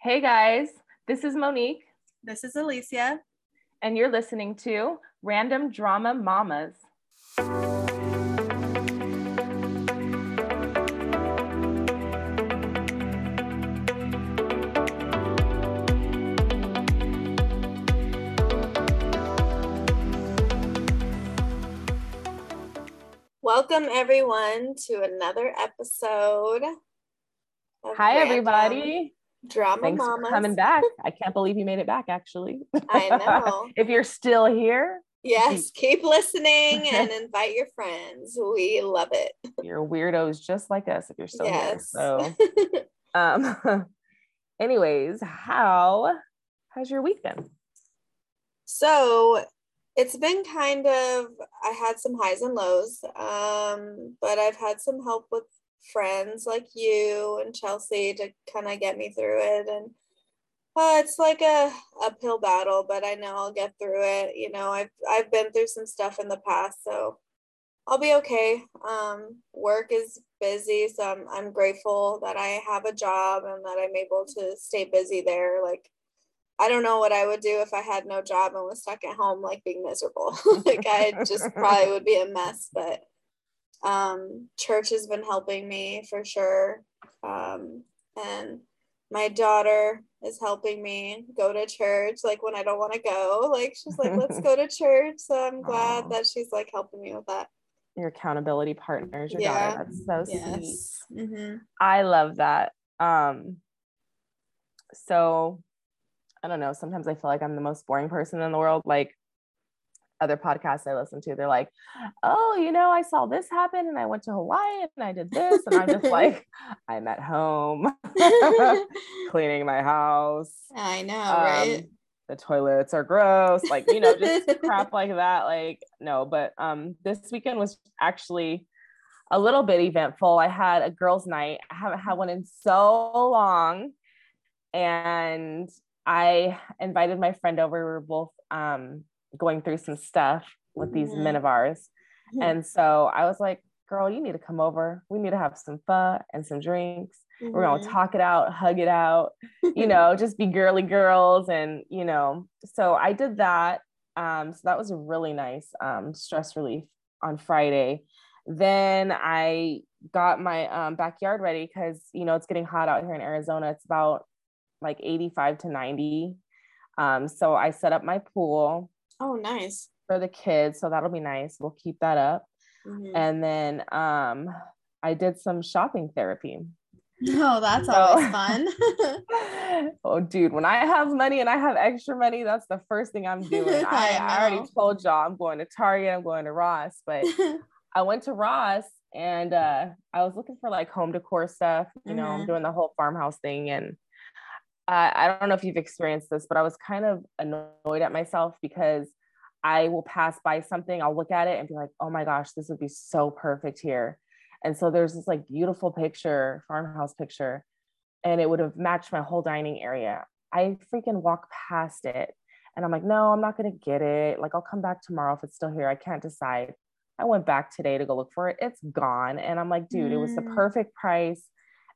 Hey guys, this is Monique, This is Alicia. and you're listening to Random Drama Mamas. Welcome everyone to another episode. Hi, Random everybody. Drama Thanks Mamas. for coming back. I can't believe you made it back, actually. I know. if you're still here, Yes, keep listening and invite your friends. We love it. you're weirdos just like us if you're still yes. here. So, um, anyways, how has your week been? so it's been kind of I had some highs and lows. Um, but I've had some help with friends like you and Chelsea to kind of get me through it and uh, it's like a uphill battle, but I know I'll get through it. You know, I've I've been through some stuff in the past, so I'll be okay. Um, work is busy, so I'm I'm grateful that I have a job and that I'm able to stay busy there. Like, I don't know what I would do if I had no job and was stuck at home, like being miserable. like I just probably would be a mess. But um, church has been helping me for sure, um, and my daughter is helping me go to church like when I don't want to go. Like she's like, let's go to church. So I'm glad Aw. that she's like helping me with that. Your accountability partners, your Yeah. daughter. That's so sweet. Yes. hmm I love that. Um, so I don't know. Sometimes I feel like I'm the most boring person in the world. Like other podcasts I listen to, they're like, "Oh, you know, I saw this happen, and I went to Hawaii, and I did this," and I'm just like, "I'm at home, cleaning my house. I know, Um, right? The toilets are gross, like you know, just crap like that. Like no, but um, this weekend was actually a little bit eventful. I had a girls' night. I haven't had one in so long, and I invited my friend over. We were both um, going through some stuff with these men of ours, Mhm. and so I was like, "Girl, you need to come over. We need to have some fun and some drinks. We're gonna Mhm. talk it out, hug it out, you know, just be girly girls, and you know." So I did that. Um, so that was a really nice um, stress relief on Friday. Then I got my um, backyard ready because you know it's getting hot out here in Arizona. It's about like 85 to 90. Um, so I set up my pool Oh, nice. for the kids. So that'll be nice. We'll keep that up. Mhm. And then um, I did some shopping therapy. Oh, that's So- always fun. oh, dude, when I have money and I have extra money, that's the first thing I'm doing. I, I I already told y'all I'm going to Target, I'm going to Ross, but I went to Ross and uh, I was looking for like home decor stuff. You know, I'm Mhm. doing the whole farmhouse thing. And uh, I don't know if you've experienced this, but I was kind of annoyed at myself because I will pass by something, I'll look at it and be like, oh my gosh, this would be so perfect here. And so there's this like beautiful picture, farmhouse picture, and it would have matched my whole dining area. I freaking walk past it and I'm like, no, I'm not going to get it. Like, I'll come back tomorrow if it's still here. I can't decide. I went back today to go look for it. It's gone. And I'm like, dude, it was the Mm. perfect price.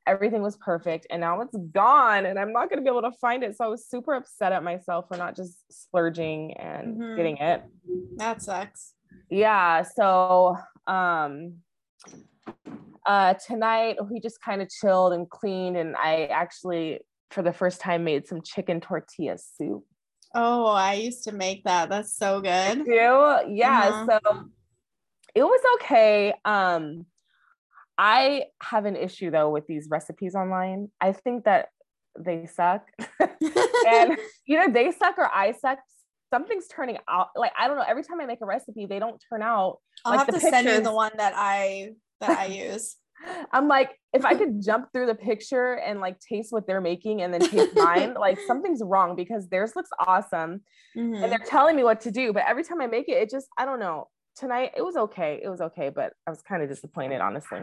Everything was perfect. And now it's gone. And I'm not going to be able to find it. So I was super upset at myself for not just splurging and Mhm. getting it. that sucks. Yeah. So, um, uh, tonight we just kind of chilled and cleaned. And I actually, for the first time, made some chicken tortilla soup. Oh, I used to make that. That's so good. do yeah Uh-huh. so it was okay um i have an issue though with these recipes online i think that they suck and you know they suck or i suck something's turning out like i don't know every time i make a recipe they don't turn out I'll like have the to send you the one that I that I use. i'm like if i could jump through the picture and like taste what they're making and then taste mine like something's wrong because theirs looks awesome Mhm. and they're telling me what to do but every time i make it it just i don't know tonight it was okay it was okay but i was kind of disappointed honestly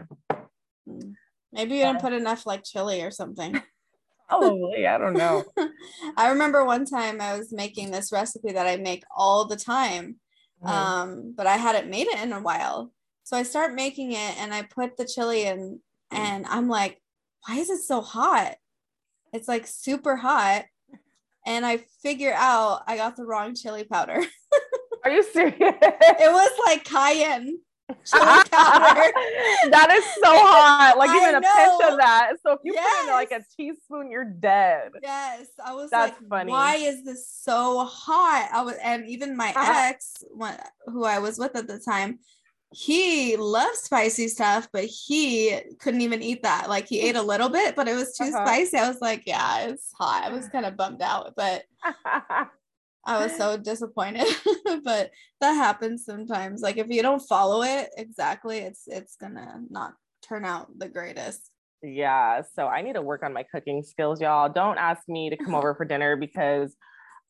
Mm. Maybe you didn't put enough like chili or something. probably i don't know I remember one time I was making this recipe that I make all the time, Mhm. um, but I hadn't made it in a while. So I start making it and I put the chili in, and I'm like, why is it so hot? it's like super hot. And I figure out I got the wrong chili powder. Are you serious? it was like cayenne that is so hot. Like even a pinch of that. So if you put in like a teaspoon, you're dead. Yes, I was That's like, funny. why is this so hot? I was, and even my ex, one, who I was with at the time, he loved spicy stuff, but he couldn't even eat that. Like he ate a little bit, but it was too Uh-huh. spicy. I was like, yeah, it's hot. I was kind of bummed out, but I was so disappointed. but that happens sometimes. Like if you don't follow it exactly, it's it's gonna not turn out the greatest. yeah. So I need to work on my cooking skills, y'all. Don't ask me to come over for dinner because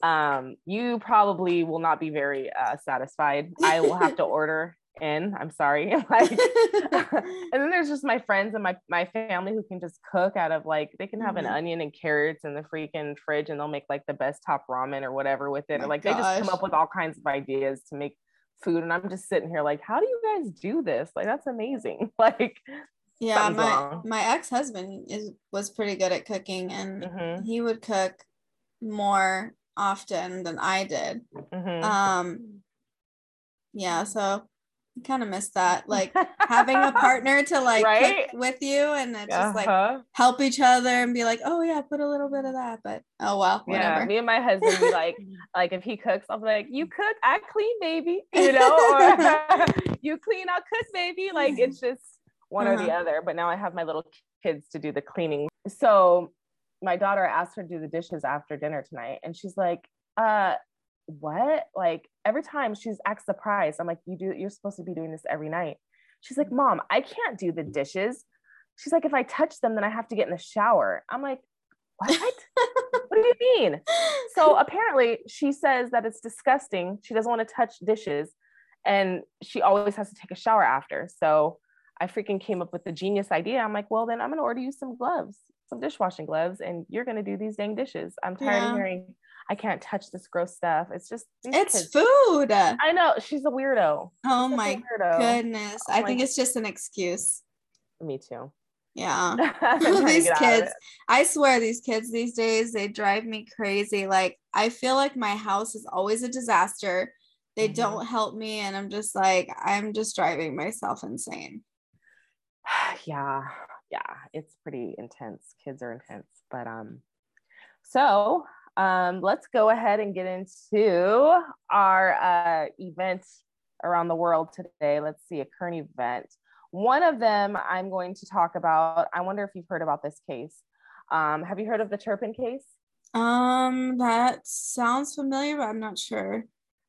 um you probably will not be very uh satisfied. I will have to order in. I'm sorry. like and then there's just my friends and my my family who can just cook out of like they can have an Mhm. onion and carrots in the freaking fridge and they'll make like the best top ramen or whatever with it. Or like they just come up with all kinds of ideas to make food and I'm just sitting here like how do you guys do this? Like that's amazing. Like yeah, my wrong. my ex-husband is was pretty good at cooking and mhm, he would cook more often than I did. mhm. Um yeah, so kind of missed that. Like having a partner to like Right? cook with you and just like Uh-huh. help each other and be like, oh yeah, put a little bit of that. But oh well, Yeah, whatever. me and my husband we like like if he cooks, i'm like, "You cook, I clean, baby," you know, or "You clean, I'll cook, baby." Like it's just one or the Uh-huh. other. But now I have my little kids to do the cleaning. So my daughter asked her to do the dishes after dinner tonight, and she's like, "Uh, what?" Like every time she's acts surprised. I'm like, "You do. You're supposed to be doing this every night." She's like, mm-hmm. "Mom, I can't do the dishes." She's like, "If I touch them, then I have to get in the shower." I'm like, "What?" what do you mean? So apparently she says that it's disgusting. She doesn't want to touch dishes and she always has to take a shower after. So I freaking came up with the genius idea. I'm like, well, then I'm going to order you some gloves, some dishwashing gloves, and you're going to do these dang dishes. I'm tired Yeah. of hearing I can't touch this gross stuff. It's just, these it's kids- food. I know she's a weirdo. Oh a my weirdo. goodness. I I'm think like- it's just an excuse. Me too. Yeah. These get out of kids i swear these kids these days they drive me crazy like i feel like my house is always a disaster they Mhm. don't help me and i'm just like i'm just driving myself insane yeah yeah it's pretty intense kids are intense but um so um let's go ahead and get into our uh event around the world today. Let's see a current event. One of them i'm going to talk about i wonder if you've heard about this case. Um have you heard of the turpin case? Um that sounds familiar but i'm not sure.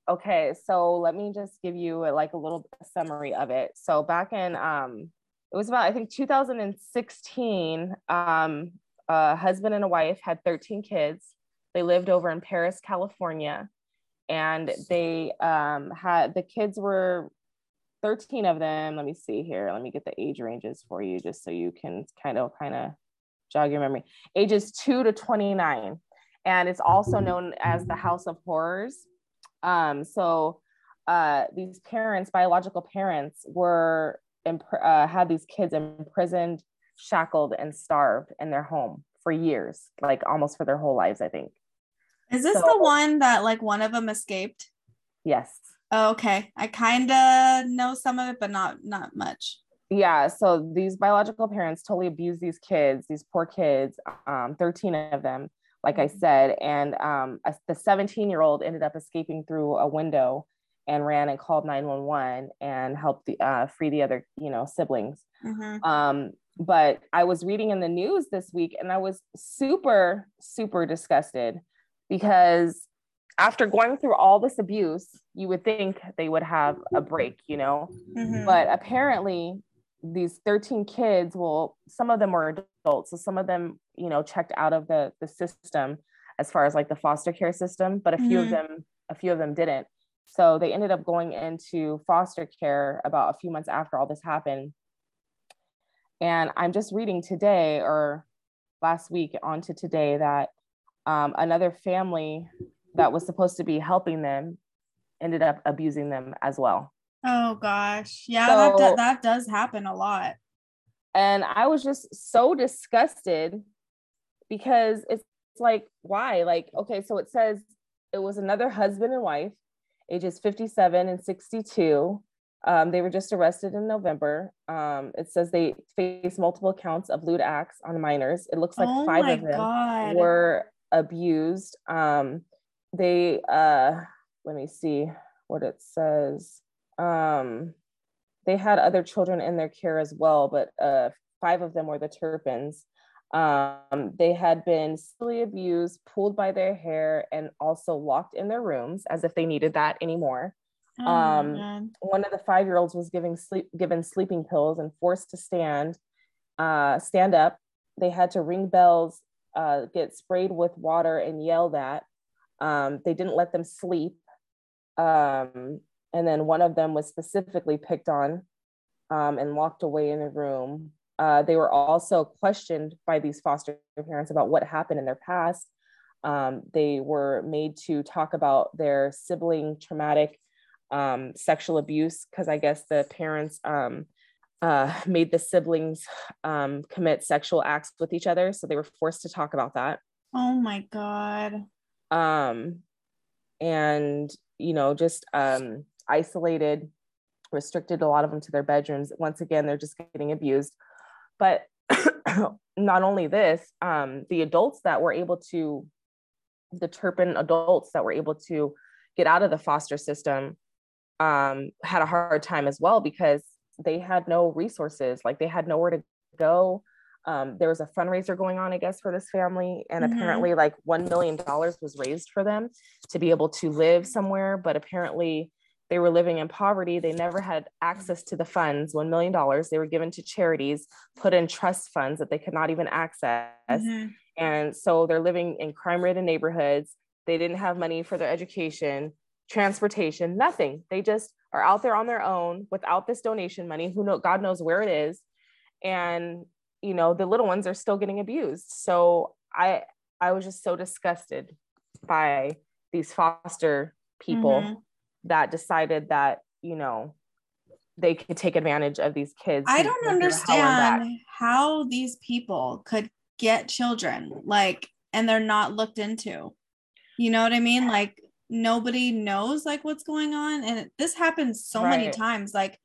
Okay, so let me just give you uh, like a little summary of it. So back in um it was about I think 2016, um a husband and a wife had 13 kids. They lived over in Perris, California, and they um had the kids were 13 of them. Let me see here. Let me get the age ranges for you just so you can kind of kind of jog your memory. Ages 2 to 29. And it's also known as the House of Horrors. Um, so uh, these parents, biological parents, were imp- uh, had these kids imprisoned, shackled, and starved in their home for years, like almost for their whole lives, I think. Is this So- the one that like one of them escaped Yes. oh, okay i kind of know some of it but not not much Yeah. So these biological parents totally abused these kids, these poor kids, um, 13 of them, like I Mhm. said. And um, a- the 17 year old ended up escaping through a window and ran and called 911 and helped the, uh, free the other, you know, siblings. Mhm. Um, but I was reading in the news this week and I was super, super disgusted because after going through all this abuse, you would think they would have a break, you know? Mhm. But apparently, these 13 kids, well, some of them were adults. So some of them, you know, checked out of the, the system as far as like the foster care system, but a few Mhm. of them, a few of them didn't. So they ended up going into foster care about a few months after all this happened. And I'm just reading today or last week onto today that um, another family that was supposed to be helping them ended up abusing them as well. oh gosh. Yeah that, do- that does happen a lot. And I was just so disgusted because it's like why? Like okay so it says it was another husband and wife ages 57 and 62 um, they were just arrested in november. Um, it says they faced multiple counts of lewd acts on minors. It looks like Oh five of them God. were abused um, they uh, let me see what it says um, they had other children in their care as well but uh, five of them were the turpins um, they had been sexually abused, pulled by their hair, and also locked in their rooms as if they needed that anymore. Oh um, One of the five-year-olds was giving sleep given sleeping pills and forced to stand, uh, stand up. They had to ring bells, uh, get sprayed with water, and yelled at. Um, they didn't let them sleep. Um, and then one of them was specifically picked on um, and locked away in a room. Uh, they were also questioned by these foster parents about what happened in their past. Um, they were made to talk about their sibling traumatic um, sexual abuse because I guess the parents um, uh, made the siblings um, commit sexual acts with each other. So they were forced to talk about that. Oh my God. Um, and, you know, just um, isolated, restricted a lot of them to their bedrooms. Once again, they're just getting abused. But not only this, um, the adults that were able to, the Turpin adults that were able to get out of the foster system um, had a hard time as well because they had no resources. Like they had nowhere to go. Um, there was a fundraiser going on, I guess, for this family, and Mhm. apparently, like one million dollars was raised for them to be able to live somewhere. But apparently, they were living in poverty. They never had access to the funds. One million dollars they were given to charities, put in trust funds that they could not even access, Mhm. and so they're living in crime-ridden neighborhoods. They didn't have money for their education, transportation, nothing. They just are out there on their own without this donation money. Who know? God knows where it is, and you know the little ones are still getting abused. So I I was just so disgusted by these foster people Mhm. that decided that you know they could take advantage of these kids. I don't went through hell and back. understand how these people could get children, like, and they're not looked into. You know what I mean? Like, nobody knows like what's going on, and it, this happens so many times. Like,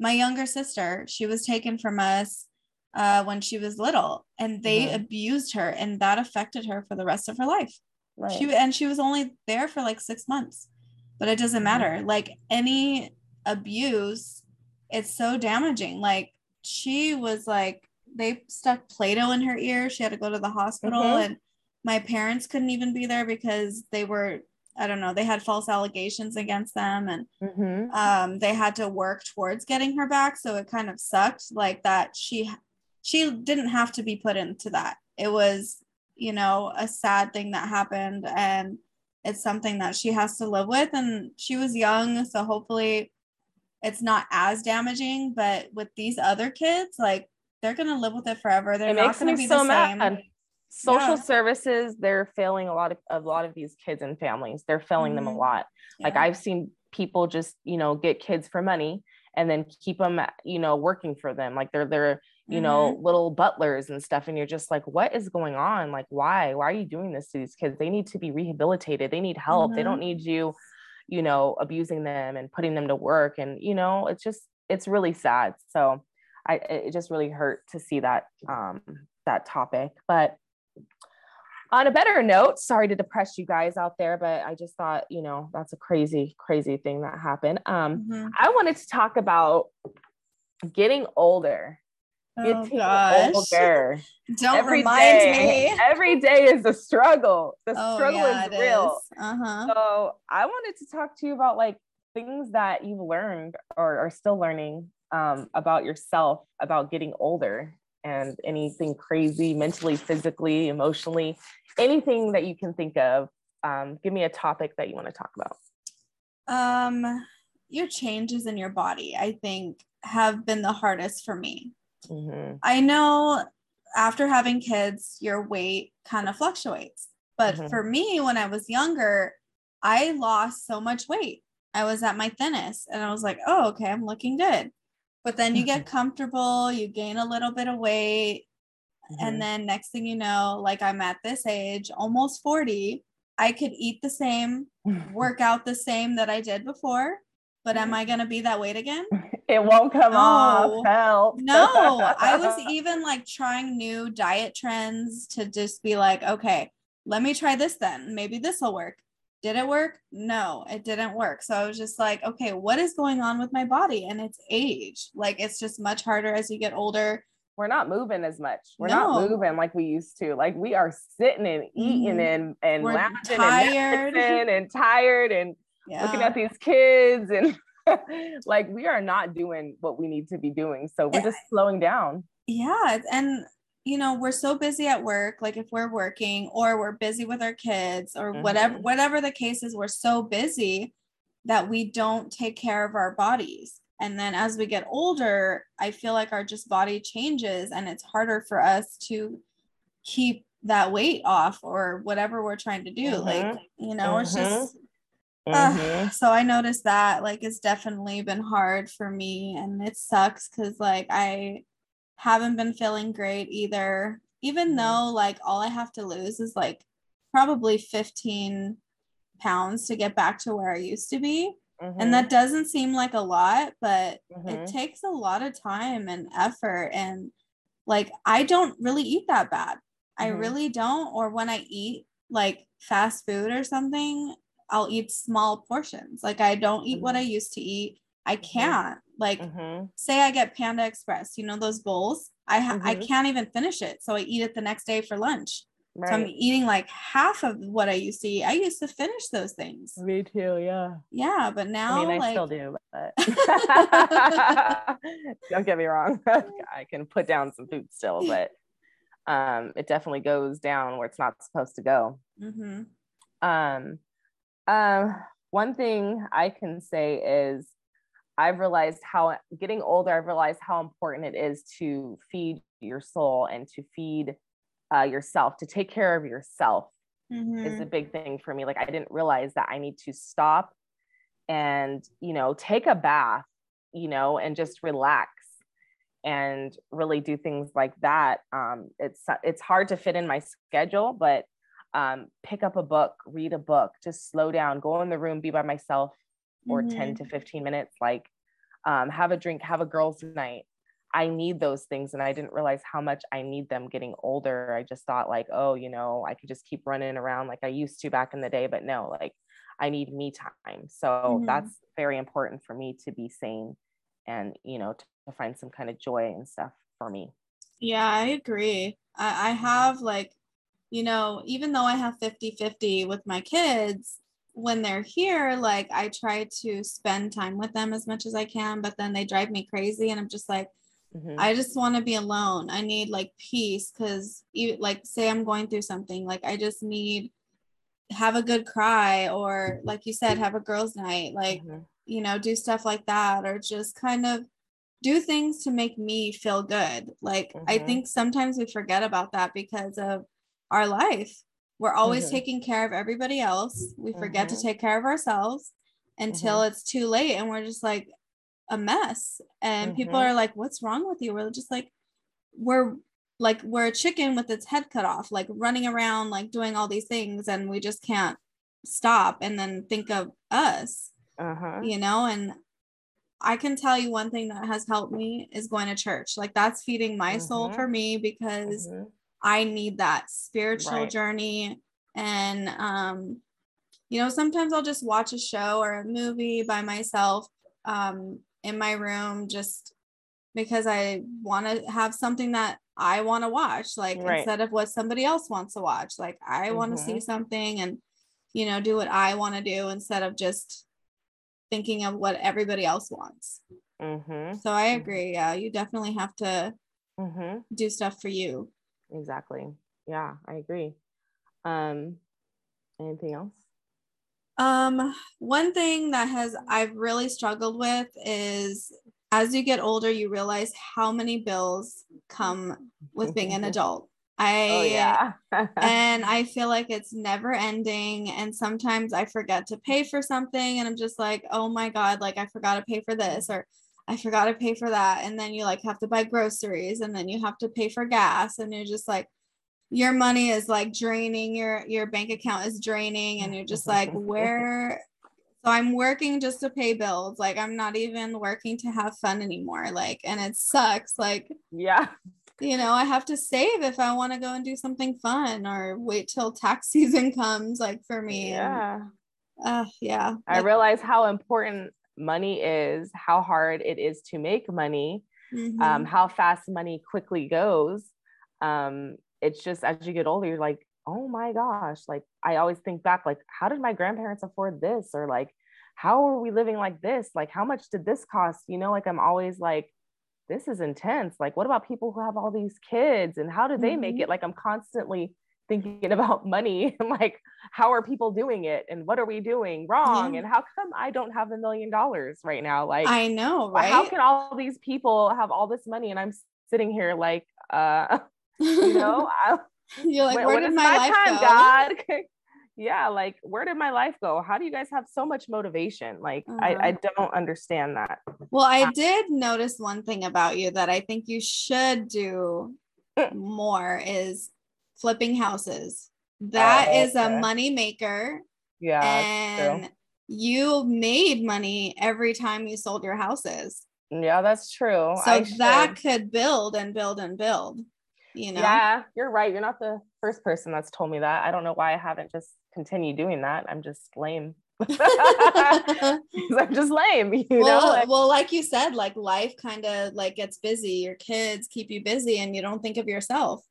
my younger sister, she was taken from us uh, when she was little, and they Mhm. abused her, and that affected her for the rest of her life. Right. She and she was only there for like six months, but it doesn't Mhm. matter. Like any abuse, it's so damaging. Like she was like they stuck Play-Doh in her ear. She had to go to the hospital, Mhm. and my parents couldn't even be there because they were I don't know they had false allegations against them, and Mhm. um, they had to work towards getting her back. So it kind of sucked like that. She she didn't have to be put into that. It was you know a sad thing that happened and it's something that she has to live with and she was young so hopefully it's not as damaging but with these other kids like they're gonna live with it forever they're it not makes gonna me be so the same mad. Social Yeah. services, they're failing a lot of a lot of these kids and families. They're failing them a Mhm. lot. Like I've seen people just, you know, get kids for money and then keep them, you know, working for them. Like they're they're, you know, Mhm. little butlers and stuff. And you're just like, what is going on? Like, why? Why are you doing this to these kids? They need to be rehabilitated. They need help. They Mhm. don't need you, you know, abusing them and putting them to work. And, you know, it's just it's really sad. So I it just really hurt to see that um that topic. But on a better note, sorry to depress you guys out there, but I just thought, you know, that's a crazy, crazy thing that happened. Um, Mhm. I wanted to talk about getting older. oh Getting gosh older. don't Every remind day- me Every day is a struggle. The oh struggle yeah is real. is. uh-huh So I wanted to talk to you about like things that you've learned or are still learning um, about yourself, about getting older and anything crazy mentally, physically, emotionally, anything that you can think of. Um, give me a topic that you want to talk about. um your changes in your body i think have been the hardest for me Mhm. i know after having kids your weight kind of fluctuates but Mhm. for me when i was younger i lost so much weight i was at my thinnest and i was like oh okay i'm looking good but then you get comfortable you gain a little bit of weight Mhm. And then next thing you know, like I'm at this age, almost 40, I could eat the same, work out the same that I did before, but am I going to be that weight again? it won't come No. off. Help. No, I was even like trying new diet trends to just be like, okay, let me try this then. Maybe this will work. Did it work? No, it didn't work. So I was just like, okay, what is going on with my body? And it's age. Like it's just much harder as you get older. we're not moving as much. We're No. not moving like we used to. Like we are sitting and eating Mhm. and and We're laughing tired. and and tired and Yeah. looking at these kids and like we are not doing what we need to be doing. So we're just slowing down. yeah and you know we're so busy at work like if we're working or we're busy with our kids or whatever Mhm. whatever the case is we're so busy that we don't take care of our bodies and then as we get older i feel like our just body changes and it's harder for us to keep that weight off or whatever we're trying to do like Mhm. you know it's just Mhm. So I noticed that like it's definitely been hard for me and it sucks cuz like I haven't been feeling great either even Mhm. though like all I have to lose is like probably 15 pounds to get back to where I used to be Mhm. and that doesn't seem like a lot but Mhm. it takes a lot of time and effort and like I don't really eat that bad. I Mhm. really don't or when I eat like fast food or something, I'll eat small portions. Like I don't eat what I used to eat. I can't. Like Mhm. say I get Panda Express, you know those bowls? I ha- I Mhm. can't even finish it. So I eat it the next day for lunch. So I'm eating like half of what I used to eat. I used to finish those things. Me too. Yeah. Yeah, but now I mean, I like still do, but don't get me wrong. I can put down some food still, but um, it definitely goes down where it's not supposed to go. Mhm. Um, um, one thing I can say is I've realized how getting older, I've realized how important it is to feed your soul and to feed uh, yourself, to take care of yourself is a big thing for me. Like I didn't realize that I need to stop and, you know, take a bath, you know, and just relax and really do things like that. Um, it's it's hard to fit in my schedule, but um, pick up a book, read a book, just slow down, go in the room, be by myself for 10 to 15 minutes, like um, have a drink, have a girls' night. I need those things. And I didn't realize how much I need them getting older. I just thought, like, oh, you know, I could just keep running around like I used to back in the day. But no, like, I need me time. So Mhm. that's very important for me to be sane and, you know, to, to find some kind of joy and stuff for me. Yeah, I agree. I, I have like, you know, even though I have 50 50 with my kids, when they're here, like I try to spend time with them as much as I can, but then they drive me crazy. And I'm just like, Mhm. I just want to be alone. I need like peace because, like, say I'm going through something, like, I just need have a good cry or like you said have a girls night like Mhm. you know, do stuff like that or just kind of do things to make me feel good. Like I Mhm. think sometimes we forget about that because of our life. We're always Mhm. taking care of everybody else. We forget to Mhm. take care of ourselves until it's too late and we're just like a mess. And people Mhm. are like, "What's wrong with you?" We're just like we're like we're a chicken with its head cut off, like running around like doing all these things and we just can't stop and then think of us Uh-huh. you know and i can tell you one thing that has helped me is going to church like that's feeding my soul Mhm. for me because Mhm. I need that spiritual Right. journey and um you know sometimes i'll just watch a show or a movie by myself um in my room just because i want to have something that i want to watch like Right. instead of what somebody else wants to watch like i want to see something and you know do what i want to do instead of just thinking of what everybody else wants Mhm. so i Mhm. agree yeah you definitely have to Mhm. do stuff for you Exactly. Yeah, I agree. Um, anything else? Um, one thing that has I've really struggled with is as you get older, you realize how many bills come with being an adult. I oh yeah. and I feel like it's never ending. And sometimes I forget to pay for something, and I'm just like, oh my god, like I forgot to pay for this, or I forgot to pay for that. And then you like have to buy groceries and then you have to pay for gas. And you're just like, your money is like draining, your your bank account is draining, and you're just like, where so I'm working just to pay bills. Like I'm not even working to have fun anymore. Like, and it sucks. Like, yeah. You know, I have to save if I want to go and do something fun or wait till tax season comes, like for me. Yeah. And, uh, yeah. I like, realize how important money is, how hard it is to make money, mhm. um, how fast money quickly goes. Um, it's just as you get older, you're like, oh my gosh, like I always think back, like, how did my grandparents afford this? Or like, how are we living like this? Like, how much did this cost? You know, like I'm always like, this is intense. Like, what about people who have all these kids and how do they make Mhm. it? Like, I'm constantly thinking about money and like, how are people doing it and what are we doing wrong? Yeah. And how come I don't have a million dollars right now? Like, I know, uh, right? how can all these people have all this money and I'm sitting here like, uh, you know, I, You're like, when- where did it's my, life time, go? God? yeah, like where did my life go? How do you guys have so much motivation? Like I, I mm-hmm. don't understand that. Well, I um, did notice one thing about you that I think you should do mm. more is flipping houses. That Oh, is a money maker. Yeah, and you made money every time you sold your houses. Yeah, that's true. So I that should. could build and build and build. You know? Yeah, you're right. You're not the first person that's told me that. I don't know why I haven't just continued doing that. I'm just lame. I'm just lame, you well, know. Like, well, like you said, like life kind of like gets busy. Your kids keep you busy, and you don't think of yourself.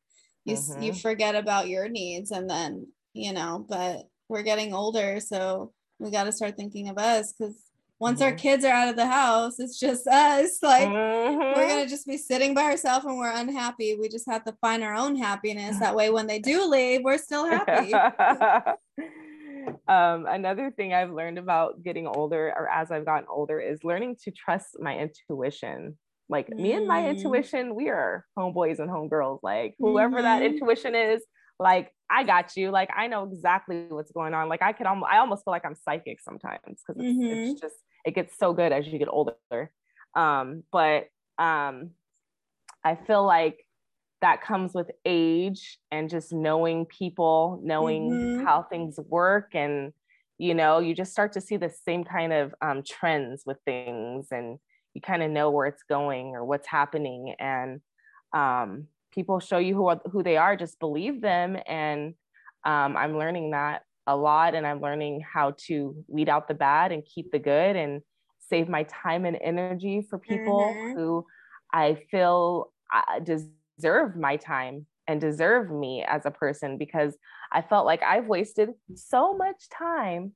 You s you forget about your needs, and then you know. But we're getting older, so we got to start thinking of us because once our Mhm. kids are out of the house, it's just us. Like we're Mhm. gonna just be sitting by ourselves, and we're unhappy. We just have to find our own happiness. That way, when they do leave, we're still happy. um, another thing I've learned about getting older or as I've gotten older is learning to trust my intuition. Like me and my Mm. intuition, we are homeboys and homegirls. Like whoever that Mhm. intuition is, like I got you. Like I know exactly what's going on. Like I could almost, I almost feel like I'm psychic sometimes because it's, Mhm. it's just it gets so good as you get older. Um, but um, I feel like that comes with age and just knowing people, knowing Mhm. how things work, and you know, you just start to see the same kind of um, trends with things, and you kind of know where it's going or what's happening, and um, people show you who who they are. Just believe them, and um, I'm learning that a lot, and I'm learning how to weed out the bad and keep the good, and save my time and energy for people Mhm. who I feel uh, deserve my time and deserve me as a person because I felt like I've wasted so much time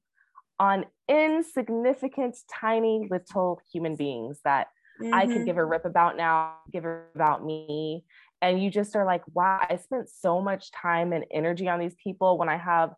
on insignificant, tiny little human beings that I could give a rip about now, give a rip about me. And you just are like, wow, I spent so much time and energy on these people when I have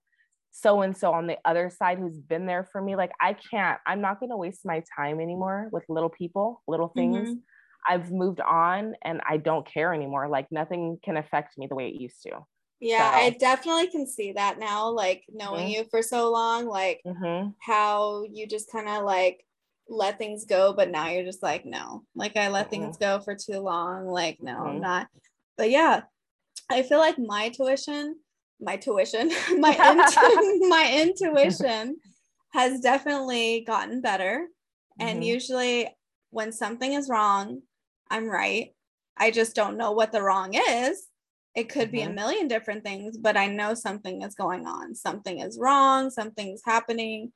so and so on the other side who's been there for me. Like, I can't, I'm not going to waste my time anymore with little people, little things. Mhm. I've moved on and I don't care anymore. Like, nothing can affect me the way it used to. Yeah, So- I definitely can see that now, like knowing Mhm. you for so long, like hmm how you just kind of like let things go, but now you're just like, no, like I let things go for too long. Like, no, I'm Mhm. not. But yeah, I feel like my tuition, my tuition, my intu- my intuition has definitely gotten better. And Mhm. usually when something is wrong, I'm right. I just don't know what the wrong is. It could be a Mhm. million different things, but I know something is going on. Something is wrong, something's happening.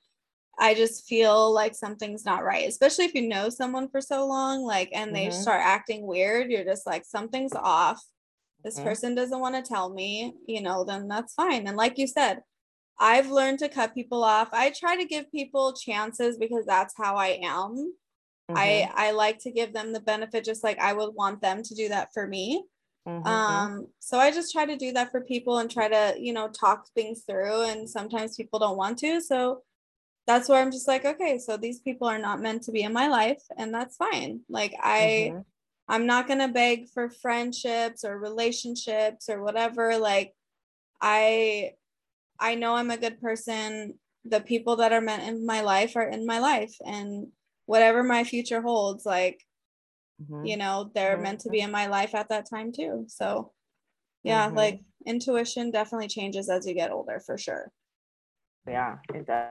I just feel like something's not right, especially if you know someone for so long, like, and they Mhm. start acting weird. You're just like, something's off. This Mhm. person doesn't want to tell me, you know, then that's fine. And like you said, I've learned to cut people off. I try to give people chances because that's how I am. Mhm. I I like to give them the benefit just like I would want them to do that for me. Mhm. Um so I just try to do that for people and try to, you know, talk things through and sometimes people don't want to. So that's where I'm just like, okay, so these people are not meant to be in my life and that's fine. Like I Mhm. I'm not going to beg for friendships or relationships or whatever like I I know I'm a good person. The people that are meant in my life are in my life and whatever my future holds like mm-hmm. you know they're mm-hmm. meant to be in my life at that time too so yeah mm-hmm. like intuition definitely changes as you get older for sure yeah it does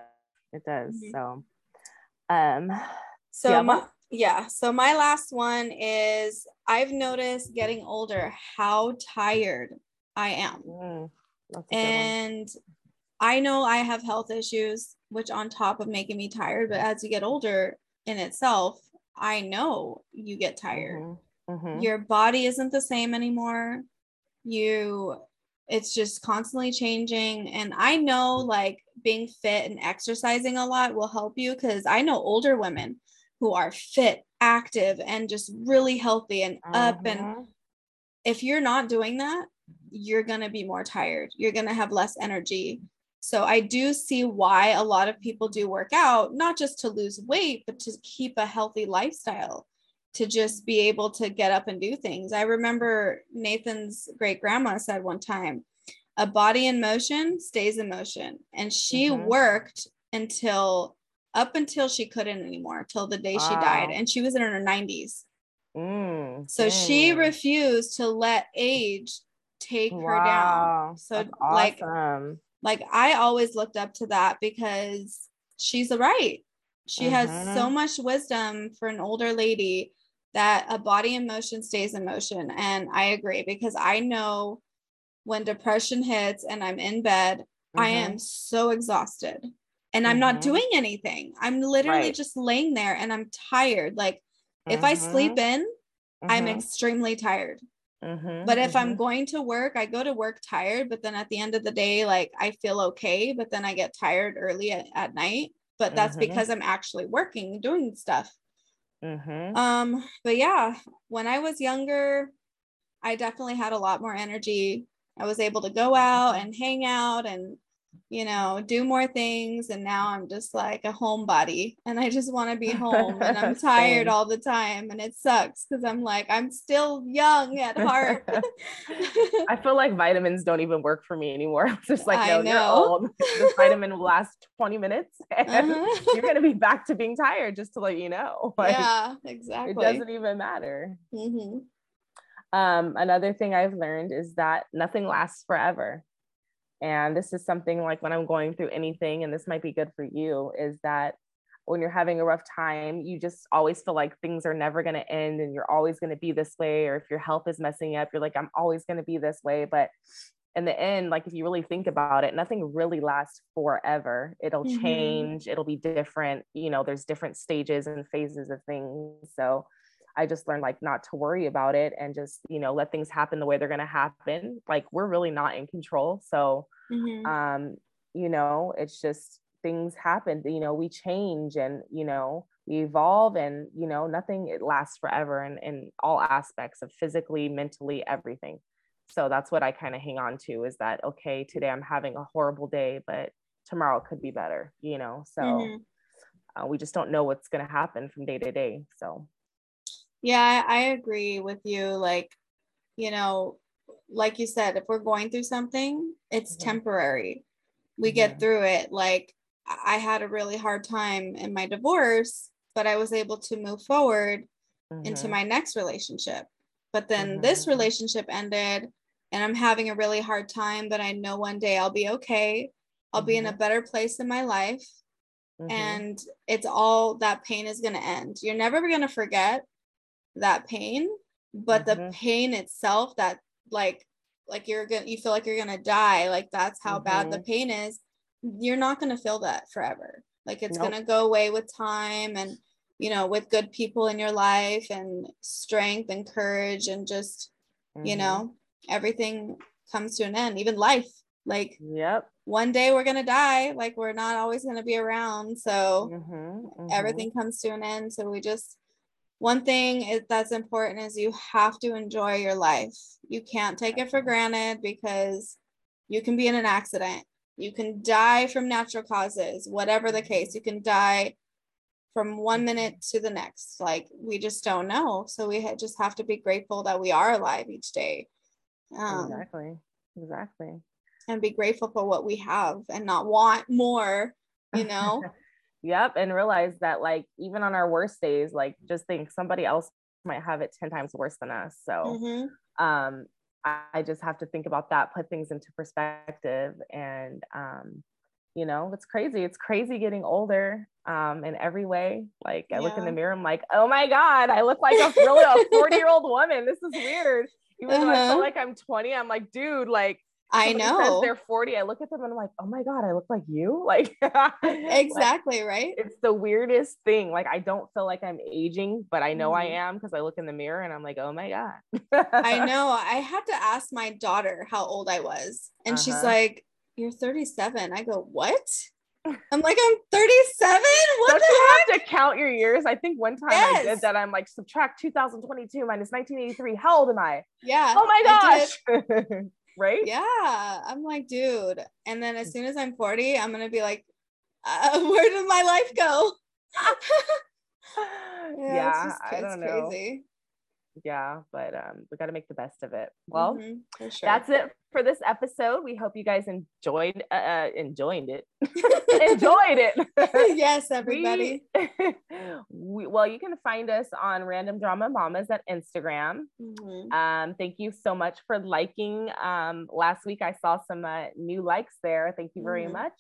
it does mm-hmm. so um so yeah, my, yeah so my last one is i've noticed getting older how tired i am mm, and i know i have health issues which on top of making me tired but as you get older in itself i know you get tired mm-hmm. Mm-hmm. your body isn't the same anymore you it's just constantly changing and i know like being fit and exercising a lot will help you because i know older women who are fit active and just really healthy and uh-huh. up and mm-hmm. if you're not doing that you're going to be more tired you're going to have less energy so i do see why a lot of people do work out not just to lose weight but to keep a healthy lifestyle to just be able to get up and do things. I remember Nathan's great grandma said one time, a body in motion stays in motion. And she mm-hmm. worked until up until she couldn't anymore, till the day wow. she died. And she was in her 90s. Mm, so she refused to let age take wow. her down. So That's like awesome. Like I always looked up to that because she's right. She mm-hmm. has so much wisdom for an older lady that a body in motion stays in motion. And I agree because I know when depression hits and I'm in bed, mm-hmm. I am so exhausted and I'm mm-hmm. not doing anything. I'm literally right. just laying there and I'm tired. Like mm-hmm. if I sleep mm-hmm. in, I'm mm-hmm. extremely tired. Mm-hmm. But if I'm going to work, I go to work tired, but then at the end of the day, like I feel okay, but then I get tired early at, at night. But that's because I'm actually working, doing stuff. Mm-hmm. Um, but yeah, when I was younger, I definitely had a lot more energy. I was able to go out and hang out and you know, do more things. And now I'm just like a homebody and I just want to be home and I'm tired all the time. And it sucks because I'm like, I'm still young at heart. I feel like vitamins don't even work for me anymore. It's just like, no, you're old. This vitamin will last 20 minutes and uh-huh. you're going to be back to being tired, just to let you know. Like, yeah, exactly. It doesn't even matter. Mm-hmm. Um, another thing I've learned is that nothing lasts forever and this is something like when I'm going through anything, and this might be good for you, is that when you're having a rough time, you just always feel like things are never going to end and you're always going to be this way. Or if your health is messing up, you're like, I'm always going to be this way. But in the end, like if you really think about it, nothing really lasts forever. It'll mm-hmm. change, it'll be different. You know, there's different stages and phases of things. So I just learned like not to worry about it and just, you know, let things happen the way they're going to happen. Like we're really not in control. So, mm-hmm. um, you know, it's just things happen, you know, we change and, you know, we evolve and, you know, nothing it lasts forever in, in all aspects of physically, mentally, everything. So that's what I kind of hang on to is that, okay, today I'm having a horrible day, but tomorrow could be better, you know? So mm-hmm. uh, we just don't know what's going to happen from day to day. So yeah, I, agree with you. Like, you know, like you said, if we're going through something, it's mm-hmm. temporary. We mm-hmm. get through it. Like, I had a really hard time in my divorce, but I was able to move forward mm-hmm. into my next relationship. But then this mm-hmm. relationship ended, and I'm having a really hard time, but I know one day I'll be okay. I'll be in a mm-hmm. better place in my life. Mm-hmm. And it's all that pain is going to end. You're never going to forget that pain but mm-hmm. the pain itself that like like you're gonna you feel like you're gonna die like that's how mm-hmm. bad the mm-hmm. pain is you're not gonna feel that forever like it's nope. gonna go away with time and you know with good people in your life and strength and courage and just mm-hmm. you know everything comes to an end even life like yep one day we're gonna die like we're not always gonna be around so mm-hmm. Mm-hmm. everything comes to an end so we just one thing that's important is you have to enjoy your life. You can't take it for granted because you can be in an accident. You can die from natural causes, whatever the case. You can die from one minute to the next. Like we just don't know. So we ha- just have to be grateful that we are alive each day. Um, exactly. Exactly. And be grateful for what we have and not want more, you know? Yep. And realize that, like, even on our worst days, like, just think somebody else might have it 10 times worse than us. So Mhm. um, I, I just have to think about that, put things into perspective. And, um, you know, it's crazy. It's crazy getting older um, in every way. Like I look in the mirror, I'm like, oh my God, I look like a really a 40 year old woman. This is weird. Even though I Uh-huh. feel like I'm 20, I'm like, dude, like I know. they're 40. I look at them and I'm like, oh my God, I look like you. Like, like, Exactly, right? it's the weirdest thing. Like, I don't feel like I'm aging, but I know I Mhm. am because I look in the mirror and I'm like, oh my God. I know. I had to ask my daughter how old I was. And she's Uh-huh. like, You're 37. I go, What? I'm like, I'm 37? What Don't the you heck? have to count your years? I think one time I did that. I'm like, subtract 2022 minus 1983. How old am I? Yeah. Oh my I gosh. Right? Yeah. I'm like, dude. And then as soon as I'm 40, I'm going to be like, uh, Where did my life go? Yeah, it's just- I don't know. Yeah, but um, we got to make the best of it. Well, Mhm, sure. that's it for this episode. We hope you guys enjoyed uh, uh enjoyed it. enjoyed it. yes, everybody. We, we, well, you can find us on Random Drama Mamas at Instagram. Mhm. Um, thank you so much for liking. Um, last week I saw some uh, new likes there. Thank you very Mhm. much.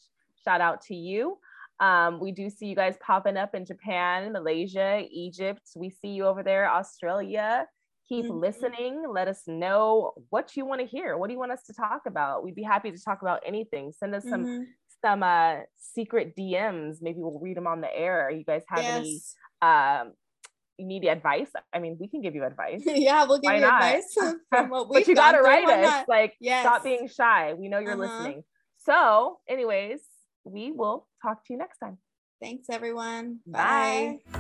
Shout out to you. Um, we do see you guys popping up in Japan, Malaysia, Egypt. We see you over there, Australia. Keep Mhm. listening. Let us know what you want to hear. What do you want us to talk about? We'd be happy to talk about anything. Send us some Mhm. some uh, secret DMs. Maybe we'll read them on the air. You guys have any um, you need advice? I mean, we can give you advice yeah, we'll give Why you not? advice from what we've but you gotta through. write us. not? Like, Yes. stop being shy. We know you're Uh-huh. listening. So, anyways, we will talk to you next time. Thanks, everyone. Bye. Bye.